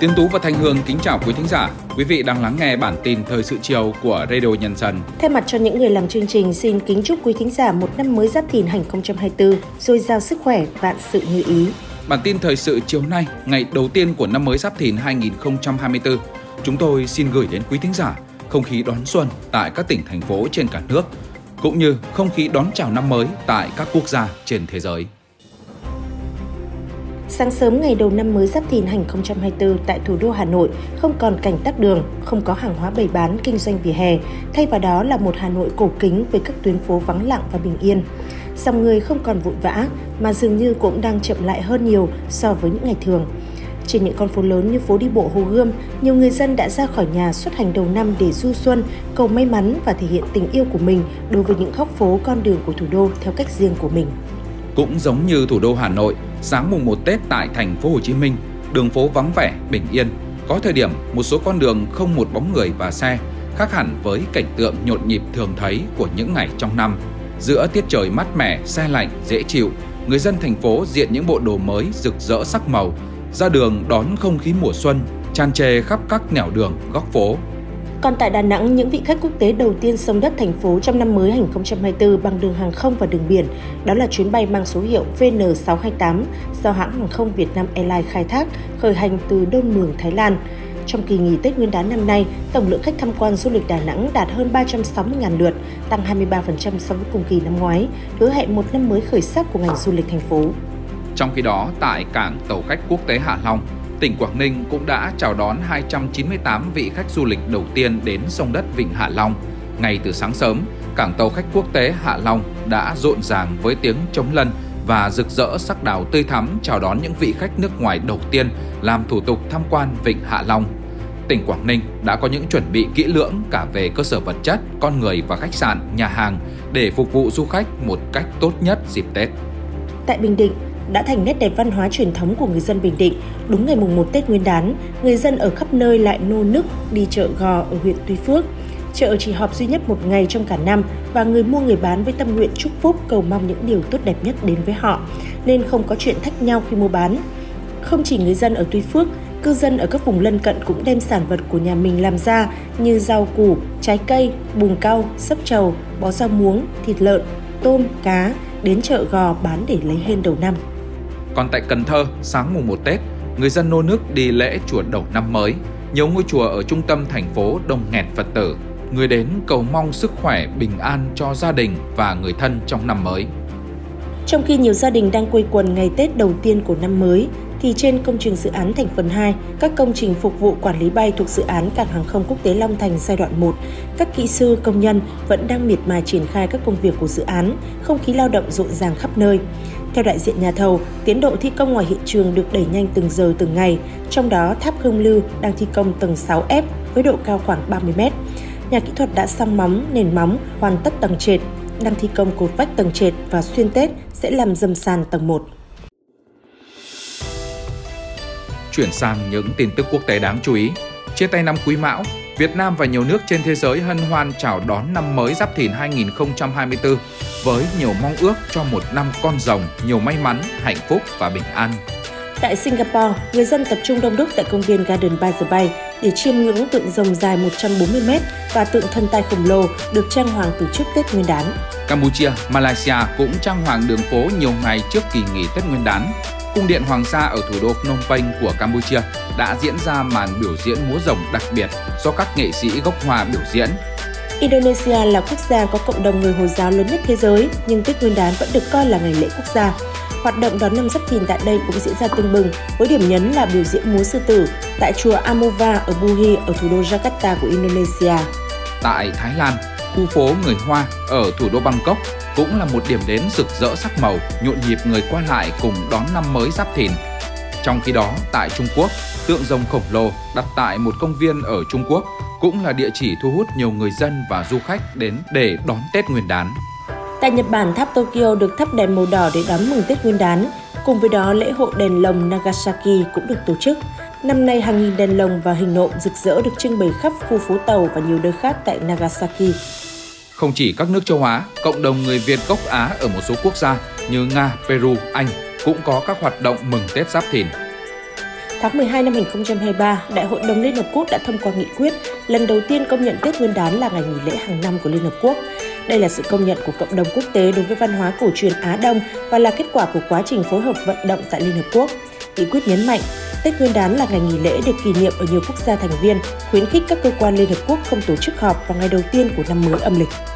Tiến Tú và Thanh Hương kính chào quý thính giả. Quý vị đang lắng nghe bản tin thời sự chiều của Radio Nhân dân. Thay mặt cho những người làm chương trình, xin kính chúc quý thính giả một năm mới Giáp Thìn 2024, dồi dào sức khỏe, vạn sự như ý. Bản tin thời sự chiều nay, ngày đầu tiên của năm mới Giáp Thìn 2024, chúng tôi xin gửi đến quý thính giả không khí đón xuân tại các tỉnh thành phố trên cả nước, cũng như không khí đón chào năm mới tại các quốc gia trên thế giới. Sáng sớm ngày đầu năm mới Giáp Thìn 2024 tại thủ đô Hà Nội không còn cảnh tắc đường, không có hàng hóa bày bán kinh doanh vỉa hè, thay vào đó là một Hà Nội cổ kính với các tuyến phố vắng lặng và bình yên. Dòng người không còn vội vã mà dường như cũng đang chậm lại hơn nhiều so với những ngày thường. Trên những con phố lớn như phố đi bộ Hồ Gươm, nhiều người dân đã ra khỏi nhà xuất hành đầu năm để du xuân, cầu may mắn và thể hiện tình yêu của mình đối với những góc phố con đường của thủ đô theo cách riêng của mình. Cũng giống như thủ đô Hà Nội, sáng mùng 1 Tết tại thành phố Hồ Chí Minh, đường phố vắng vẻ, bình yên. Có thời điểm một số con đường không một bóng người và xe, khác hẳn với cảnh tượng nhộn nhịp thường thấy của những ngày trong năm. Giữa tiết trời mát mẻ, xe lạnh, dễ chịu, người dân thành phố diện những bộ đồ mới rực rỡ sắc màu, ra đường đón không khí mùa xuân, tràn trề khắp các nẻo đường, góc phố, còn tại Đà Nẵng, những vị khách quốc tế đầu tiên sông đất thành phố trong năm mới 2024 bằng đường hàng không và đường biển, đó là chuyến bay mang số hiệu VN628 do hãng hàng không Việt Nam Airlines khai thác, khởi hành từ Đôn Mường, Thái Lan. Trong kỳ nghỉ Tết Nguyên đán năm nay, tổng lượng khách tham quan du lịch Đà Nẵng đạt hơn 360.000 lượt, tăng 23% so với cùng kỳ năm ngoái, hứa hẹn một năm mới khởi sắc của ngành du lịch thành phố. Trong khi đó, tại cảng tàu khách quốc tế Hạ Long, tỉnh Quảng Ninh cũng đã chào đón 298 vị khách du lịch đầu tiên đến sông đất Vịnh Hạ Long. Ngay từ sáng sớm, cảng tàu khách quốc tế Hạ Long đã rộn ràng với tiếng chống lân và rực rỡ sắc đào tươi thắm chào đón những vị khách nước ngoài đầu tiên làm thủ tục tham quan Vịnh Hạ Long. Tỉnh Quảng Ninh đã có những chuẩn bị kỹ lưỡng cả về cơ sở vật chất, con người và khách sạn, nhà hàng để phục vụ du khách một cách tốt nhất dịp Tết. Tại Bình Định, đã thành nét đẹp văn hóa truyền thống của người dân Bình Định. Đúng ngày mùng 1 Tết Nguyên đán, người dân ở khắp nơi lại nô nức đi chợ gò ở huyện Tuy Phước. Chợ chỉ họp duy nhất một ngày trong cả năm và người mua người bán với tâm nguyện chúc phúc cầu mong những điều tốt đẹp nhất đến với họ, nên không có chuyện thách nhau khi mua bán. Không chỉ người dân ở Tuy Phước, cư dân ở các vùng lân cận cũng đem sản vật của nhà mình làm ra như rau củ, trái cây, bùn cau, sấp trầu, bó rau muống, thịt lợn, tôm, cá đến chợ gò bán để lấy hên đầu năm. Còn tại Cần Thơ, sáng mùng 1 Tết, người dân nô nước đi lễ chùa đầu năm mới. Nhiều ngôi chùa ở trung tâm thành phố đông nghẹt Phật tử. Người đến cầu mong sức khỏe, bình an cho gia đình và người thân trong năm mới. Trong khi nhiều gia đình đang quây quần ngày Tết đầu tiên của năm mới, thì trên công trình dự án thành phần 2, các công trình phục vụ quản lý bay thuộc dự án cảng hàng không quốc tế Long Thành giai đoạn 1, các kỹ sư, công nhân vẫn đang miệt mài triển khai các công việc của dự án, không khí lao động rộn ràng khắp nơi. Theo đại diện nhà thầu, tiến độ thi công ngoài hiện trường được đẩy nhanh từng giờ từng ngày, trong đó tháp Hương Lưu đang thi công tầng 6F với độ cao khoảng 30 m. Nhà kỹ thuật đã xong móng, nền móng, hoàn tất tầng trệt, đang thi công cột vách tầng trệt và xuyên tết sẽ làm dầm sàn tầng 1. Chuyển sang những tin tức quốc tế đáng chú ý. Chia tay năm Quý Mão, Việt Nam và nhiều nước trên thế giới hân hoan chào đón năm mới Giáp Thìn 2024 với nhiều mong ước cho một năm con rồng, nhiều may mắn, hạnh phúc và bình an. Tại Singapore, người dân tập trung đông đúc tại công viên Garden by the Bay để chiêm ngưỡng tượng rồng dài 140m và tượng thân tai khổng lồ được trang hoàng từ trước Tết Nguyên đán. Campuchia, Malaysia cũng trang hoàng đường phố nhiều ngày trước kỳ nghỉ Tết Nguyên đán. Cung điện Hoàng gia ở thủ đô Phnom Penh của Campuchia đã diễn ra màn biểu diễn múa rồng đặc biệt do các nghệ sĩ gốc Hoa biểu diễn. Indonesia là quốc gia có cộng đồng người Hồi giáo lớn nhất thế giới, nhưng Tết Nguyên đán vẫn được coi là ngày lễ quốc gia. Hoạt động đón năm Giáp Thìn tại đây cũng diễn ra tưng bừng, với điểm nhấn là biểu diễn múa sư tử tại chùa Amova ở Buhi ở thủ đô Jakarta của Indonesia. Tại Thái Lan, khu phố người Hoa ở thủ đô Bangkok cũng là một điểm đến rực rỡ sắc màu, nhộn nhịp người qua lại cùng đón năm mới Giáp Thìn. Trong khi đó, tại Trung Quốc, tượng rồng khổng lồ đặt tại một công viên ở Trung Quốc cũng là địa chỉ thu hút nhiều người dân và du khách đến để đón Tết Nguyên đán. Tại Nhật Bản, tháp Tokyo được thắp đèn màu đỏ để đón mừng Tết Nguyên đán. Cùng với đó, lễ hội đèn lồng Nagasaki cũng được tổ chức. Năm nay, hàng nghìn đèn lồng và hình nộm rực rỡ được trưng bày khắp khu phố tàu và nhiều nơi khác tại Nagasaki. Không chỉ các nước châu Á, cộng đồng người Việt gốc Á ở một số quốc gia như Nga, Peru, Anh cũng có các hoạt động mừng Tết Giáp Thìn. Tháng 12 năm 2023, Đại hội đồng Liên Hợp Quốc đã thông qua nghị quyết lần đầu tiên công nhận Tết Nguyên đán là ngày nghỉ lễ hàng năm của Liên Hợp Quốc. Đây là sự công nhận của cộng đồng quốc tế đối với văn hóa cổ truyền Á Đông và là kết quả của quá trình phối hợp vận động tại Liên Hợp Quốc. Nghị quyết nhấn mạnh, Tết Nguyên đán là ngày nghỉ lễ được kỷ niệm ở nhiều quốc gia thành viên, khuyến khích các cơ quan Liên Hợp Quốc không tổ chức họp vào ngày đầu tiên của năm mới âm lịch.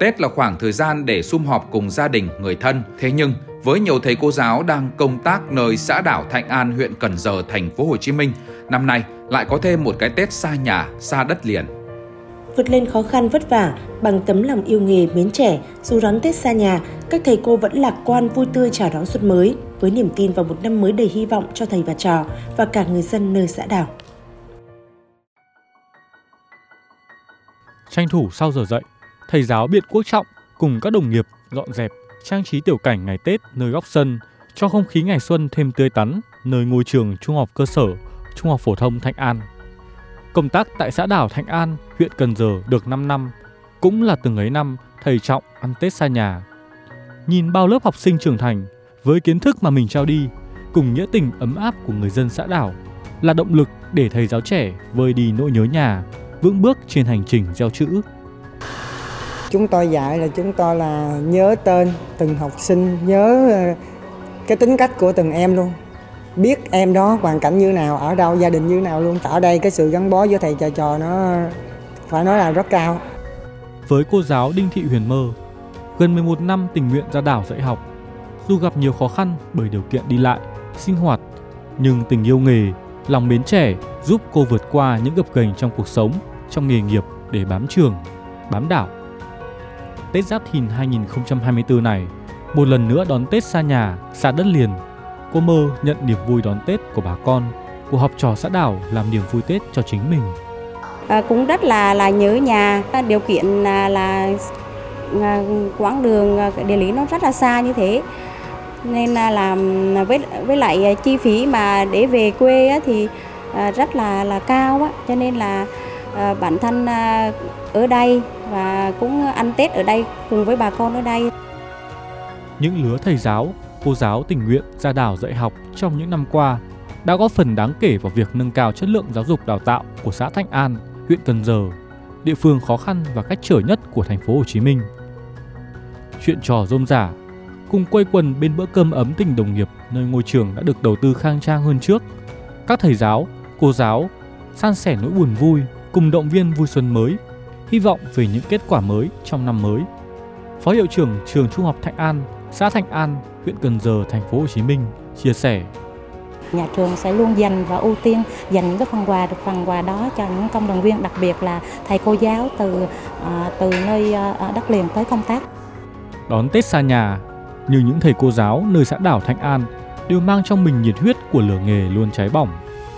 Tết là khoảng thời gian để sum họp cùng gia đình, người thân. Thế nhưng, với nhiều thầy cô giáo đang công tác nơi xã đảo Thạnh An, huyện Cần Giờ, thành phố Hồ Chí Minh, năm nay lại có thêm một cái Tết xa nhà, xa đất liền. Vượt lên khó khăn vất vả, bằng tấm lòng yêu nghề mến trẻ, dù đón Tết xa nhà, các thầy cô vẫn lạc quan vui tươi chào đón xuân mới, với niềm tin vào một năm mới đầy hy vọng cho thầy và trò và cả người dân nơi xã đảo. Tranh thủ sau giờ dậy, thầy giáo Biện Quốc Trọng cùng các đồng nghiệp dọn dẹp, trang trí tiểu cảnh ngày Tết nơi góc sân, cho không khí ngày xuân thêm tươi tắn nơi ngôi trường trung học cơ sở, trung học phổ thông Thạnh An. Công tác tại xã đảo Thạnh An, huyện Cần Giờ được 5 năm, cũng là từng ấy năm thầy Trọng ăn Tết xa nhà. Nhìn bao lớp học sinh trưởng thành với kiến thức mà mình trao đi, cùng nghĩa tình ấm áp của người dân xã đảo là động lực để thầy giáo trẻ vơi đi nỗi nhớ nhà, vững bước trên hành trình gieo chữ Chúng tôi dạy là chúng tôi là nhớ tên từng học sinh, nhớ ờ, cái tính cách của từng em luôn. Biết em đó hoàn cảnh như nào, ở đâu, gia đình như nào luôn. Ở đây cái sự gắn bó giữa thầy trò trò nó phải nói là rất cao. Với cô giáo Đinh Thị Huyền Mơ, gần 11 năm tình nguyện ra đảo dạy học, dù gặp nhiều khó khăn bởi điều kiện đi lại, sinh hoạt, nhưng tình yêu nghề, lòng mến trẻ giúp cô vượt qua những gập ghềnh trong cuộc sống, trong nghề nghiệp để bám trường, bám đảo. Tết Giáp Thìn 2024 này, một lần nữa đón Tết xa nhà, xa đất liền. Cô mơ nhận niềm vui đón Tết của bà con, của học trò xã đảo làm niềm vui Tết cho chính mình. À, cũng rất là là nhớ nhà, điều kiện à, là, là quãng đường à, địa lý nó rất là xa như thế nên là làm à, với với lại chi phí mà để về quê á, thì rất là là cao á cho nên là Ờ, bản thân à, ở đây và cũng ăn Tết ở đây cùng với bà con ở đây. Những lứa thầy giáo, cô giáo tình nguyện ra đảo dạy học trong những năm qua đã góp phần đáng kể vào việc nâng cao chất lượng giáo dục đào tạo của xã Thạnh An, huyện Cần Giờ, địa phương khó khăn và cách trở nhất của thành phố Hồ Chí Minh. Chuyện trò rôm rả, cùng quây quần bên bữa cơm ấm tình đồng nghiệp nơi ngôi trường đã được đầu tư khang trang hơn trước. Các thầy giáo, cô giáo san sẻ nỗi buồn vui, cùng động viên vui xuân mới hy vọng về những kết quả mới trong năm mới. Phó hiệu trưởng trường Trung học Thạnh An, xã Thạnh An, huyện Cần Giờ, thành phố Hồ Chí Minh chia sẻ: Nhà trường sẽ luôn dành và ưu tiên dành những cái phần quà được phần quà đó cho những công đoàn viên, đặc biệt là thầy cô giáo từ à, từ nơi à, đất liền tới công tác. Đón Tết xa nhà, như những thầy cô giáo nơi xã đảo Thạnh An đều mang trong mình nhiệt huyết của lửa nghề luôn cháy bỏng,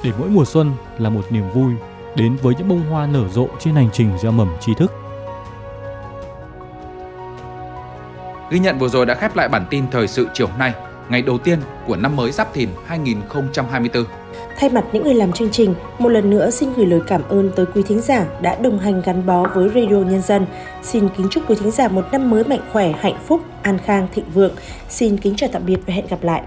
để mỗi mùa xuân là một niềm vui đến với những bông hoa nở rộ trên hành trình gieo mầm tri thức. Ghi nhận vừa rồi đã khép lại bản tin thời sự chiều nay, ngày đầu tiên của năm mới Giáp Thìn 2024. Thay mặt những người làm chương trình, một lần nữa xin gửi lời cảm ơn tới quý thính giả đã đồng hành gắn bó với Radio Nhân dân. Xin kính chúc quý thính giả một năm mới mạnh khỏe, hạnh phúc, an khang, thịnh vượng. Xin kính chào tạm biệt và hẹn gặp lại.